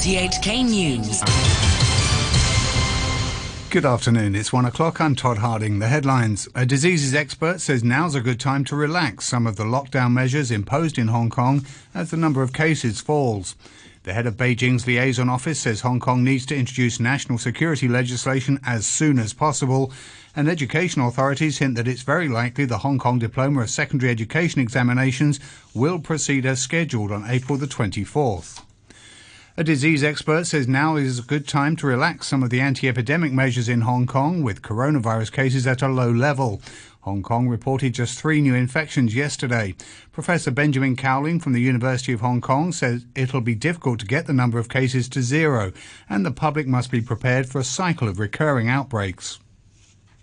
RTHK News. Good afternoon. It's one o'clock. I'm Todd Harding. The headlines. A diseases expert says now's a good time to relax some of the lockdown measures imposed in Hong Kong as the number of cases falls. The head of Beijing's liaison office says Hong Kong needs to introduce national security legislation as soon as possible, and education authorities hint that it's very likely the Hong Kong Diploma of Secondary Education examinations will proceed as scheduled on April the 24th. A disease expert says now is a good time to relax some of the anti epidemic measures in Hong Kong with coronavirus cases at a low level. Hong Kong reported just three new infections yesterday. Professor Benjamin Cowling from the University of Hong Kong says it'll be difficult to get the number of cases to zero, and the public must be prepared for a cycle of recurring outbreaks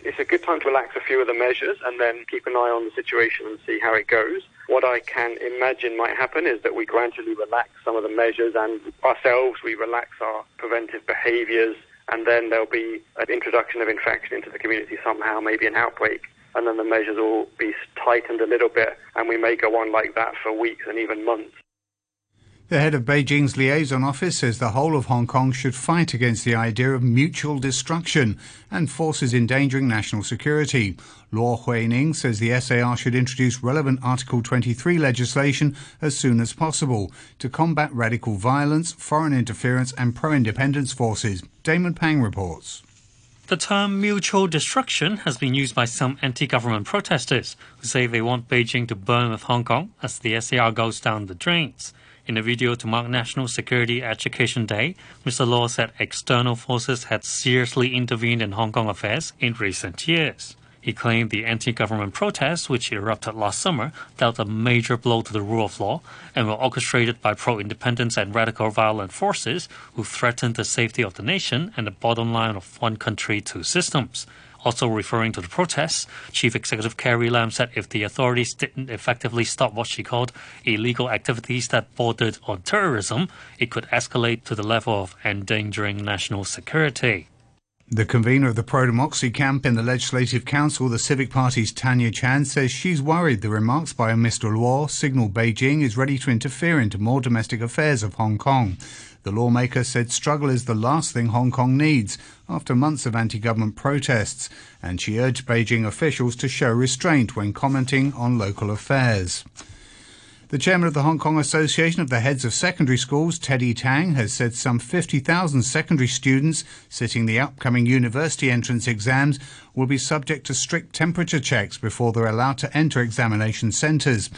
it's a good time to relax a few of the measures and then keep an eye on the situation and see how it goes. What I can imagine might happen is that we gradually relax some of the measures and ourselves, we relax our preventive behaviours and then there'll be an introduction of infection into the community somehow, maybe an outbreak, and then the measures will be tightened a little bit, and we may go on like that for weeks and even months. The head of Beijing's liaison office says the whole of Hong Kong should fight against the idea of mutual destruction and forces endangering national security. Luo Huining says the SAR should introduce relevant Article 23 legislation as soon as possible to combat radical violence, foreign interference and pro-independence forces. Damon Pang reports. The term mutual destruction has been used by some anti government protesters who say they want Beijing to burn with Hong Kong as the SAR goes down the drains. In a video to mark National Security Education Day, Mr. Luo said external forces had seriously intervened in Hong Kong affairs in recent years. He claimed the anti government protests, which erupted last summer, dealt a major blow to the rule of law and were orchestrated by pro independence and radical violent forces who threatened the safety of the nation and the bottom line of one country, two systems. Also referring to the protests, Chief Executive Carrie Lam said if the authorities didn't effectively stop what she called illegal activities that bordered on terrorism, it could escalate to the level of endangering national security. The convener of the pro democracy camp in the Legislative Council, the Civic Party's Tanya Chan, says she's worried the remarks by Mr. Luo signal Beijing is ready to interfere into more domestic affairs of Hong Kong. The lawmaker said struggle is the last thing Hong Kong needs after months of anti government protests, and she urged Beijing officials to show restraint when commenting on local affairs. The chairman of the Hong Kong Association of the Heads of Secondary Schools, Teddy Tang, has said some 50,000 secondary students sitting the upcoming university entrance exams will be subject to strict temperature checks before they're allowed to enter examination centres.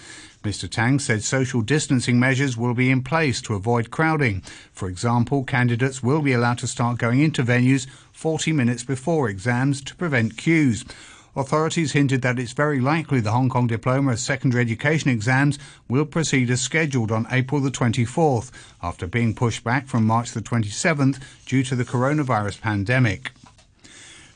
Mr. Tang said social distancing measures will be in place to avoid crowding. For example, candidates will be allowed to start going into venues 40 minutes before exams to prevent queues. Authorities hinted that it's very likely the Hong Kong Diploma of Secondary Education exams will proceed as scheduled on April the 24th, after being pushed back from March the 27th due to the coronavirus pandemic.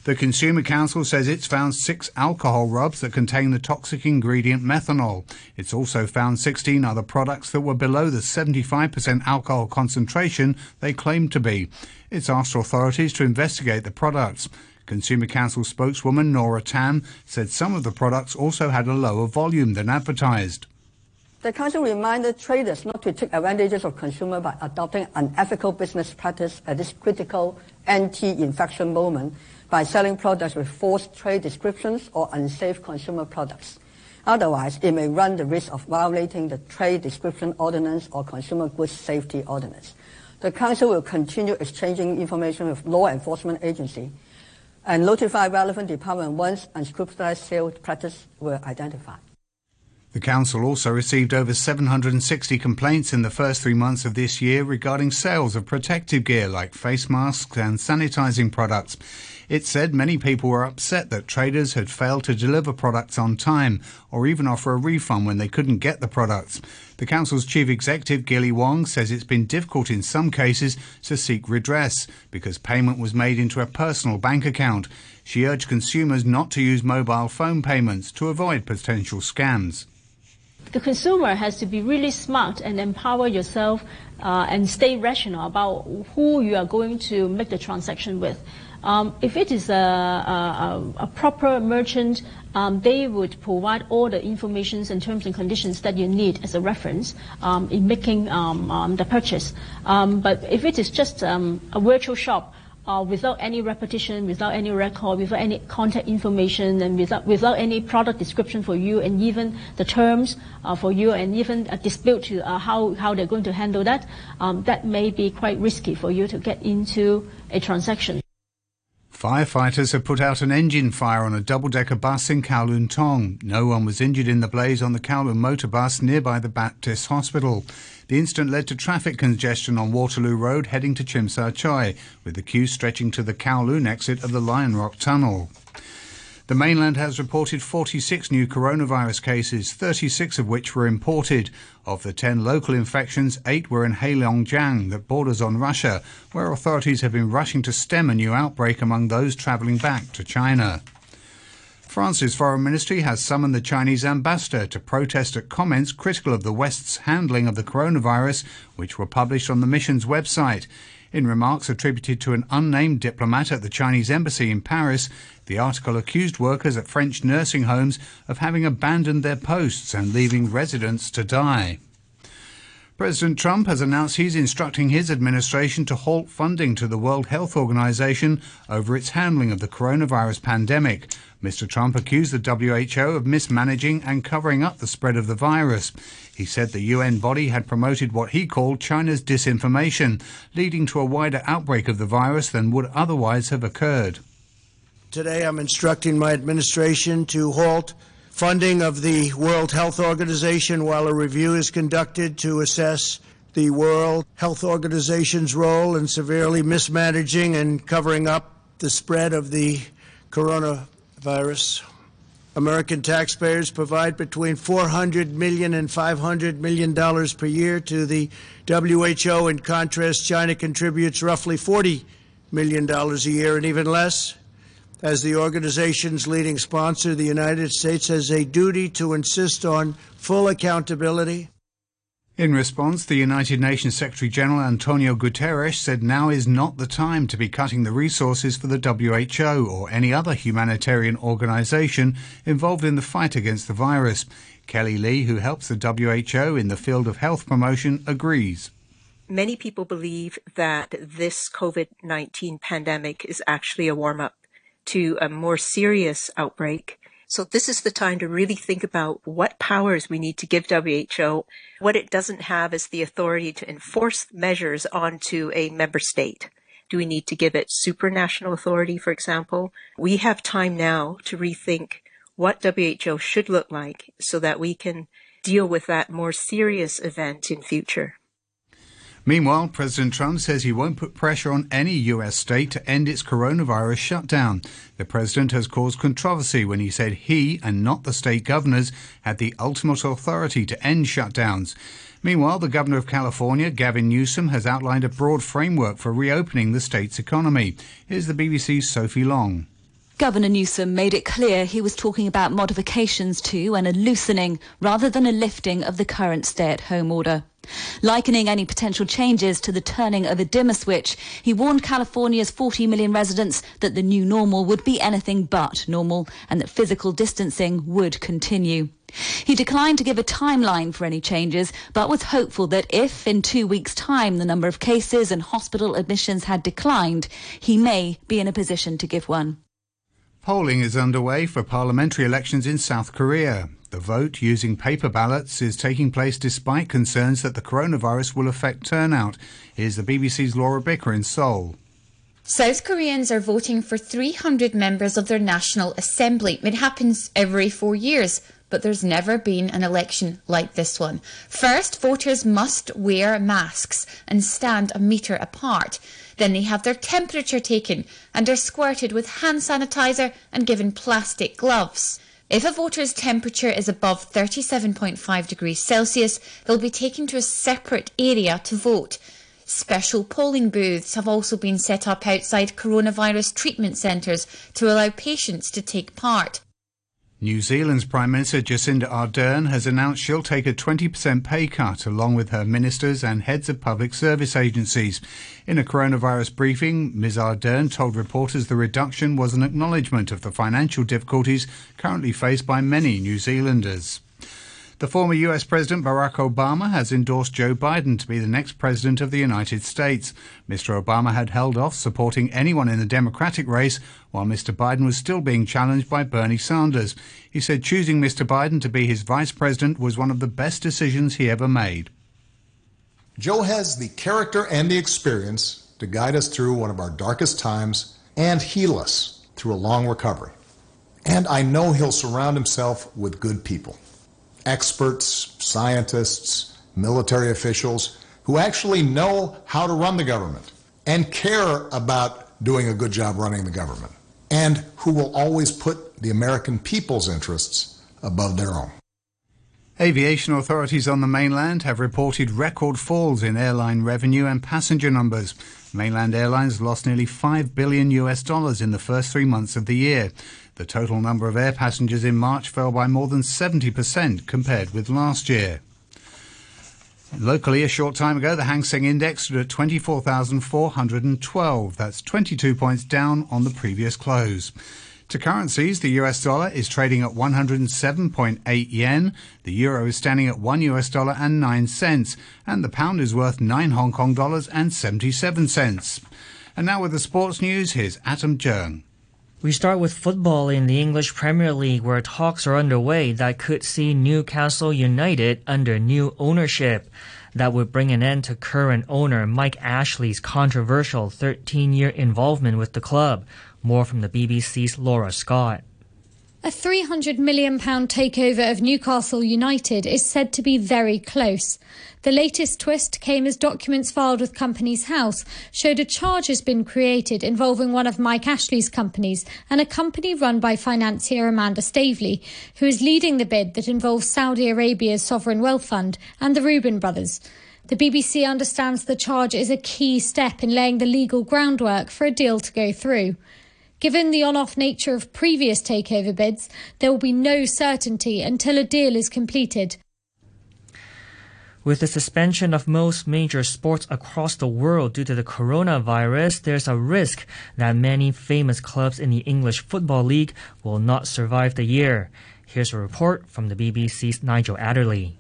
The Consumer Council says it's found six alcohol rubs that contain the toxic ingredient methanol. It's also found 16 other products that were below the 75% alcohol concentration they claimed to be. It's asked authorities to investigate the products. Consumer Council spokeswoman Nora Tam said some of the products also had a lower volume than advertised. The Council reminded traders not to take advantages of consumers by adopting unethical business practice at this critical anti-infection moment by selling products with false trade descriptions or unsafe consumer products. Otherwise, it may run the risk of violating the Trade Description Ordinance or Consumer Goods Safety Ordinance. The Council will continue exchanging information with law enforcement agencies and notify relevant departments once unscrupulous sales practices were identified. The Council also received over 760 complaints in the first three months of this year regarding sales of protective gear like face masks and sanitising products. It said many people were upset that traders had failed to deliver products on time or even offer a refund when they couldn't get the products. The Council's Chief Executive, Gilly Wong, says it's been difficult in some cases to seek redress because payment was made into a personal bank account. She urged consumers not to use mobile phone payments to avoid potential scams. The consumer has to be really smart and empower yourself uh, and stay rational about who you are going to make the transaction with. Um, if it is a, a, a proper merchant, um, they would provide all the information and terms and conditions that you need as a reference um, in making um, um, the purchase. Um, but if it is just a virtual shop, uh, without any repetition, without any record, without any contact information, and without, without any product description for you, and even the terms uh, for you, and even a dispute to uh, how, how they're going to handle that, um, that may be quite risky for you to get into a transaction. Firefighters have put out an engine fire on a double-decker bus in Kowloon Tong. No one was injured in the blaze on the Kowloon motor bus nearby the Baptist Hospital. The incident led to traffic congestion on Waterloo Road heading to Sha Tin, with the queue stretching to the Kowloon exit of the Lion Rock Tunnel. The mainland has reported 46 new coronavirus cases, 36 of which were imported. Of the 10 local infections, 8 were in Heilongjiang, that borders on Russia, where authorities have been rushing to stem a new outbreak among those travelling back to China. France's foreign ministry has summoned the Chinese ambassador to protest at comments critical of the West's handling of the coronavirus, which were published on the mission's website. In remarks attributed to an unnamed diplomat at the Chinese embassy in Paris, the article accused workers at French nursing homes of having abandoned their posts and leaving residents to die. President Trump has announced he's instructing his administration to halt funding to the World Health Organization over its handling of the coronavirus pandemic. Mr. Trump accused the WHO of mismanaging and covering up the spread of the virus. He said the UN body had promoted what he called China's disinformation, leading to a wider outbreak of the virus than would otherwise have occurred. Today I'm instructing my administration to halt funding of the World Health Organization while a review is conducted to assess the World Health Organization's role in severely mismanaging and covering up the spread of the coronavirus virus. American taxpayers provide between 400 million and 500 million dollars per year to the WHO. In contrast, China contributes roughly 40 million dollars a year and even less. As the organization's leading sponsor, the United States has a duty to insist on full accountability in response, the United Nations Secretary General Antonio Guterres said now is not the time to be cutting the resources for the WHO or any other humanitarian organization involved in the fight against the virus. Kelly Lee, who helps the WHO in the field of health promotion, agrees. Many people believe that this COVID 19 pandemic is actually a warm up to a more serious outbreak so this is the time to really think about what powers we need to give WHO. What it doesn't have is the authority to enforce measures onto a member state. Do we need to give it supranational authority, for example? We have time now to rethink what WHO should look like so that we can deal with that more serious event in future. Meanwhile, President Trump says he won't put pressure on any U.S. state to end its coronavirus shutdown. The president has caused controversy when he said he and not the state governors had the ultimate authority to end shutdowns. Meanwhile, the governor of California, Gavin Newsom, has outlined a broad framework for reopening the state's economy. Here's the BBC's Sophie Long. Governor Newsom made it clear he was talking about modifications to and a loosening rather than a lifting of the current stay at home order. Likening any potential changes to the turning of a dimmer switch, he warned California's 40 million residents that the new normal would be anything but normal and that physical distancing would continue. He declined to give a timeline for any changes, but was hopeful that if in two weeks' time the number of cases and hospital admissions had declined, he may be in a position to give one. Polling is underway for parliamentary elections in South Korea. The vote using paper ballots is taking place despite concerns that the coronavirus will affect turnout. Here's the BBC's Laura Bicker in Seoul. South Koreans are voting for 300 members of their National Assembly. It happens every four years, but there's never been an election like this one. First, voters must wear masks and stand a metre apart. Then they have their temperature taken and are squirted with hand sanitizer and given plastic gloves. If a voter's temperature is above 37.5 degrees Celsius, they'll be taken to a separate area to vote. Special polling booths have also been set up outside coronavirus treatment centres to allow patients to take part. New Zealand's Prime Minister Jacinda Ardern has announced she'll take a 20% pay cut along with her ministers and heads of public service agencies. In a coronavirus briefing, Ms Ardern told reporters the reduction was an acknowledgement of the financial difficulties currently faced by many New Zealanders. The former US President Barack Obama has endorsed Joe Biden to be the next president of the United States. Mr. Obama had held off supporting anyone in the Democratic race while Mr. Biden was still being challenged by Bernie Sanders. He said choosing Mr. Biden to be his vice president was one of the best decisions he ever made. Joe has the character and the experience to guide us through one of our darkest times and heal us through a long recovery. And I know he'll surround himself with good people experts, scientists, military officials who actually know how to run the government and care about doing a good job running the government, and who will always put the American people's interests above their own. Aviation authorities on the mainland have reported record falls in airline revenue and passenger numbers. Mainland airlines lost nearly 5 billion US dollars in the first three months of the year. The total number of air passengers in March fell by more than 70% compared with last year. Locally, a short time ago, the Hang Seng Index stood at 24,412. That's 22 points down on the previous close. To currencies, the US dollar is trading at 107.8 yen, the euro is standing at 1 US dollar and 9 cents, and the pound is worth 9 Hong Kong dollars and 77 cents. And now with the sports news, here's Atom Jung. We start with football in the English Premier League where talks are underway that could see Newcastle United under new ownership. That would bring an end to current owner Mike Ashley's controversial 13 year involvement with the club. More from the BBC's Laura Scott. A £300 million takeover of Newcastle United is said to be very close. The latest twist came as documents filed with Companies House showed a charge has been created involving one of Mike Ashley's companies and a company run by financier Amanda Staveley, who is leading the bid that involves Saudi Arabia's sovereign wealth fund and the Reuben brothers. The BBC understands the charge is a key step in laying the legal groundwork for a deal to go through. Given the on off nature of previous takeover bids, there will be no certainty until a deal is completed. With the suspension of most major sports across the world due to the coronavirus, there's a risk that many famous clubs in the English Football League will not survive the year. Here's a report from the BBC's Nigel Adderley.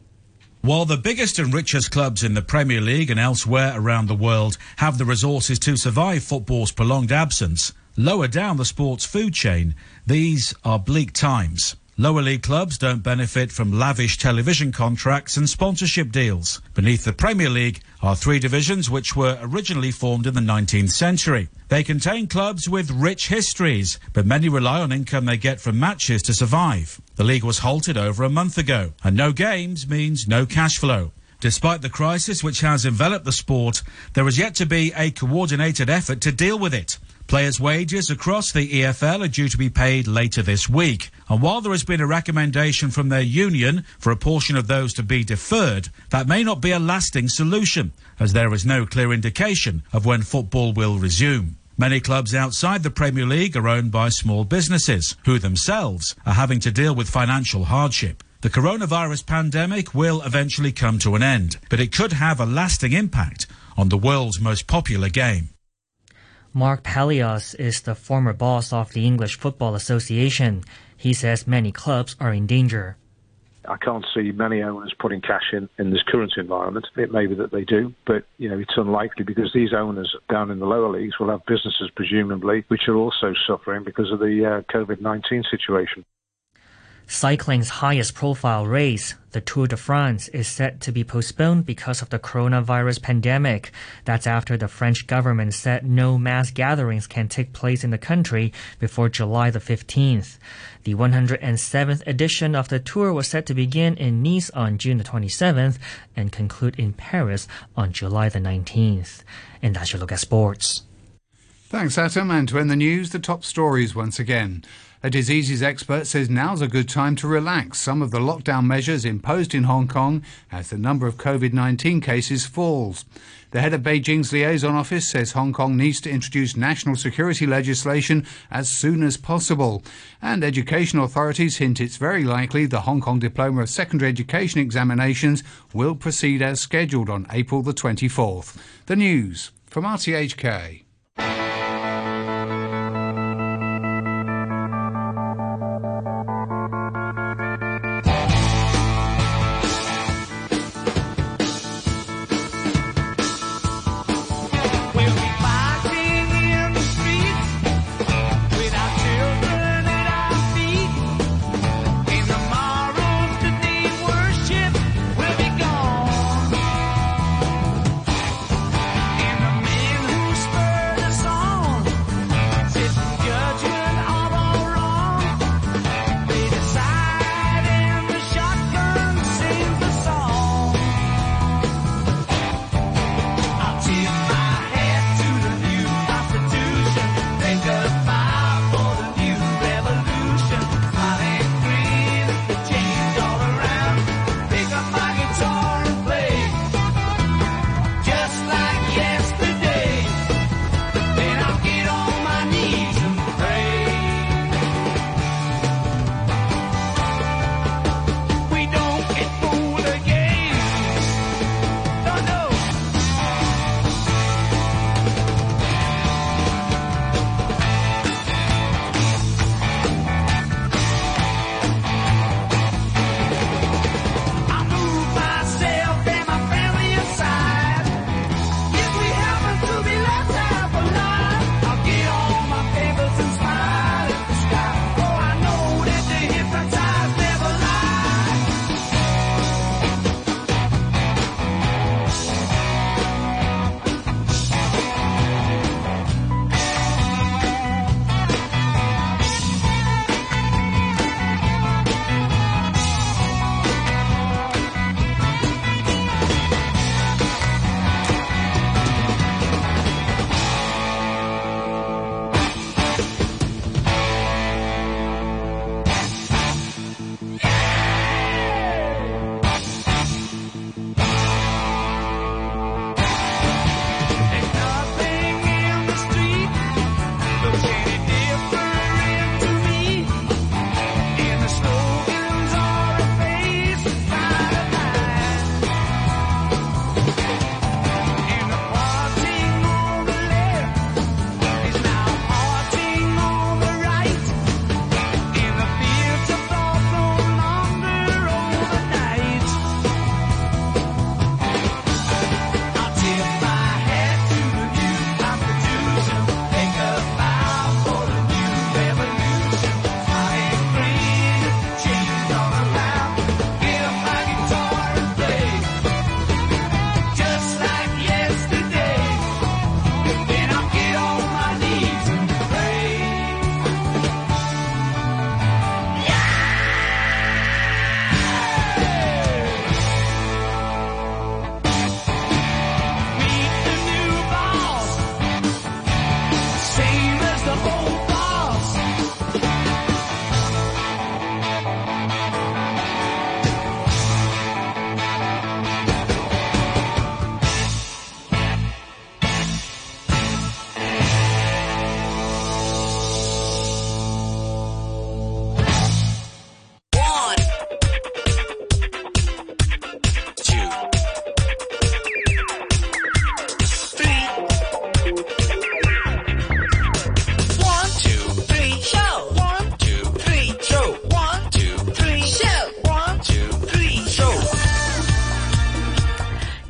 While the biggest and richest clubs in the Premier League and elsewhere around the world have the resources to survive football's prolonged absence, Lower down the sports food chain, these are bleak times. Lower league clubs don't benefit from lavish television contracts and sponsorship deals. Beneath the Premier League are three divisions which were originally formed in the 19th century. They contain clubs with rich histories, but many rely on income they get from matches to survive. The league was halted over a month ago, and no games means no cash flow. Despite the crisis which has enveloped the sport, there is yet to be a coordinated effort to deal with it. Players' wages across the EFL are due to be paid later this week. And while there has been a recommendation from their union for a portion of those to be deferred, that may not be a lasting solution, as there is no clear indication of when football will resume. Many clubs outside the Premier League are owned by small businesses, who themselves are having to deal with financial hardship. The coronavirus pandemic will eventually come to an end, but it could have a lasting impact on the world's most popular game. Mark Palios is the former boss of the English Football Association. He says many clubs are in danger. I can't see many owners putting cash in in this current environment. It may be that they do, but you know it's unlikely because these owners down in the lower leagues will have businesses presumably which are also suffering because of the uh, COVID-19 situation. Cycling's highest profile race, the Tour de France, is set to be postponed because of the coronavirus pandemic. That's after the French government said no mass gatherings can take place in the country before July the 15th. The 107th edition of the tour was set to begin in Nice on June the 27th and conclude in Paris on July the 19th. And that's your look at sports. Thanks, Atom. And to end the news, the top stories once again. A diseases expert says now's a good time to relax some of the lockdown measures imposed in Hong Kong as the number of COVID 19 cases falls. The head of Beijing's liaison office says Hong Kong needs to introduce national security legislation as soon as possible. And education authorities hint it's very likely the Hong Kong Diploma of Secondary Education examinations will proceed as scheduled on April the 24th. The news from RTHK.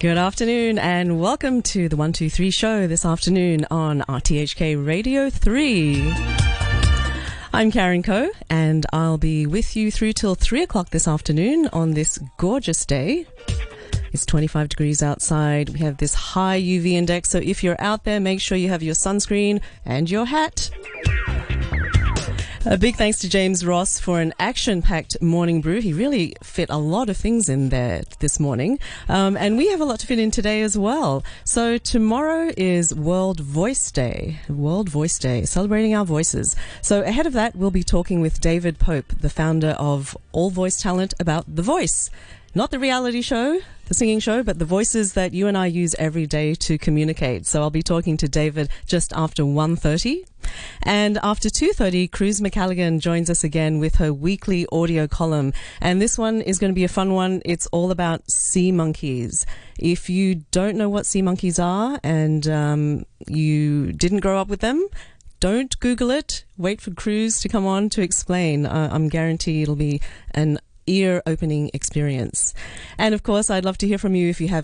Good afternoon and welcome to the 123 show this afternoon on RTHK Radio 3. I'm Karen Coe and I'll be with you through till 3 o'clock this afternoon on this gorgeous day. It's 25 degrees outside. We have this high UV index, so if you're out there, make sure you have your sunscreen and your hat. A big thanks to James Ross for an action packed morning brew. He really fit a lot of things in there this morning. Um, and we have a lot to fit in today as well. So tomorrow is World Voice Day. World Voice Day, celebrating our voices. So ahead of that, we'll be talking with David Pope, the founder of All Voice Talent, about the voice. Not the reality show, the singing show, but the voices that you and I use every day to communicate. So I'll be talking to David just after 1.30. And after 2.30, Cruz McCalligan joins us again with her weekly audio column. And this one is going to be a fun one. It's all about sea monkeys. If you don't know what sea monkeys are and um, you didn't grow up with them, don't Google it. Wait for Cruz to come on to explain. Uh, I'm guaranteed it'll be an ear opening experience. And of course, I'd love to hear from you if you have